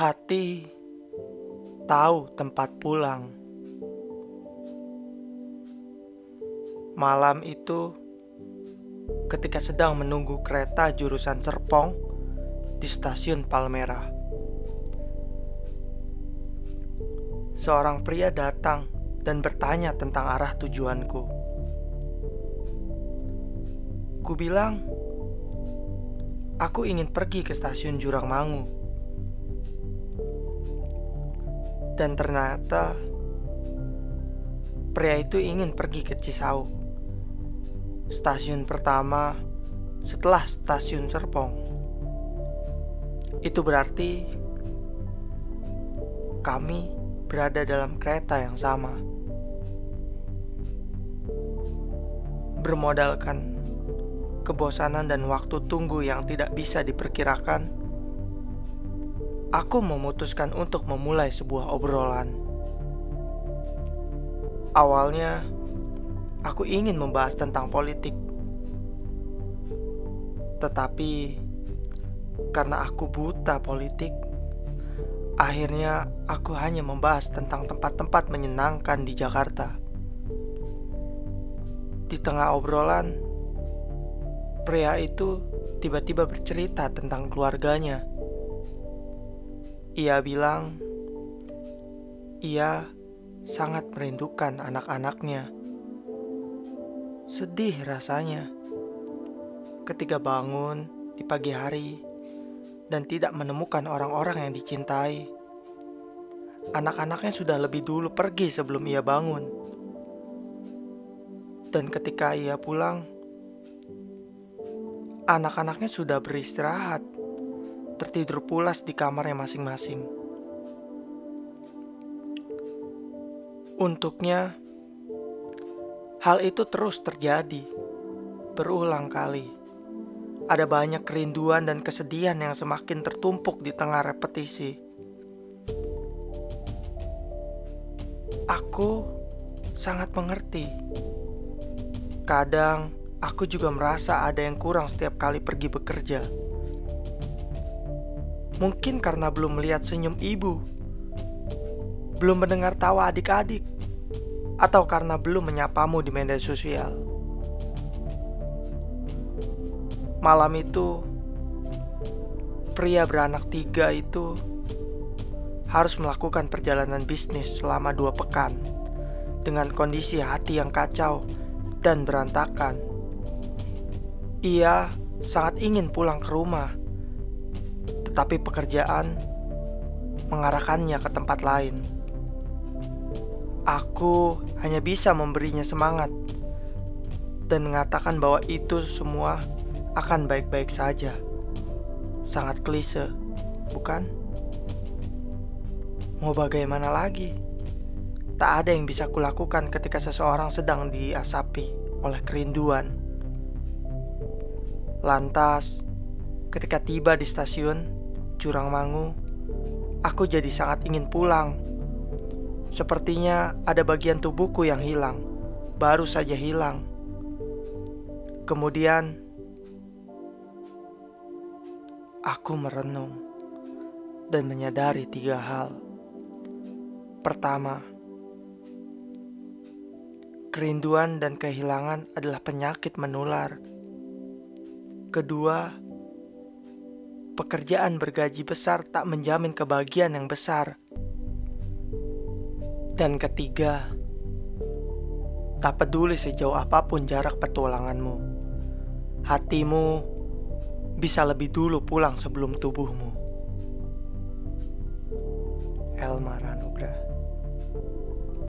Hati tahu tempat pulang. Malam itu, ketika sedang menunggu kereta jurusan Serpong di stasiun Palmerah, seorang pria datang dan bertanya tentang arah tujuanku. Ku bilang, aku ingin pergi ke stasiun Jurang Mangu. Dan ternyata pria itu ingin pergi ke Cisau. Stasiun pertama setelah stasiun Serpong. Itu berarti kami berada dalam kereta yang sama. Bermodalkan kebosanan dan waktu tunggu yang tidak bisa diperkirakan aku memutuskan untuk memulai sebuah obrolan. Awalnya, aku ingin membahas tentang politik, tetapi karena aku buta politik, akhirnya aku hanya membahas tentang tempat-tempat menyenangkan di Jakarta. Di tengah obrolan, pria itu tiba-tiba bercerita tentang keluarganya ia bilang ia sangat merindukan anak-anaknya. Sedih rasanya ketika bangun di pagi hari dan tidak menemukan orang-orang yang dicintai. Anak-anaknya sudah lebih dulu pergi sebelum ia bangun. Dan ketika ia pulang, anak-anaknya sudah beristirahat tertidur pulas di kamarnya masing-masing. Untuknya, hal itu terus terjadi berulang kali. Ada banyak kerinduan dan kesedihan yang semakin tertumpuk di tengah repetisi. Aku sangat mengerti. Kadang aku juga merasa ada yang kurang setiap kali pergi bekerja. Mungkin karena belum melihat senyum ibu, belum mendengar tawa adik-adik, atau karena belum menyapamu di media sosial. Malam itu, pria beranak tiga itu harus melakukan perjalanan bisnis selama dua pekan dengan kondisi hati yang kacau dan berantakan. Ia sangat ingin pulang ke rumah tetapi pekerjaan mengarahkannya ke tempat lain. Aku hanya bisa memberinya semangat dan mengatakan bahwa itu semua akan baik-baik saja. Sangat klise, bukan? Mau bagaimana lagi? Tak ada yang bisa kulakukan ketika seseorang sedang diasapi oleh kerinduan. Lantas, ketika tiba di stasiun, Jurang Mangu, aku jadi sangat ingin pulang. Sepertinya ada bagian tubuhku yang hilang, baru saja hilang. Kemudian aku merenung dan menyadari tiga hal. Pertama, kerinduan dan kehilangan adalah penyakit menular. Kedua, pekerjaan bergaji besar tak menjamin kebahagiaan yang besar. Dan ketiga, tak peduli sejauh apa pun jarak petualanganmu, hatimu bisa lebih dulu pulang sebelum tubuhmu. Elmar Anugrah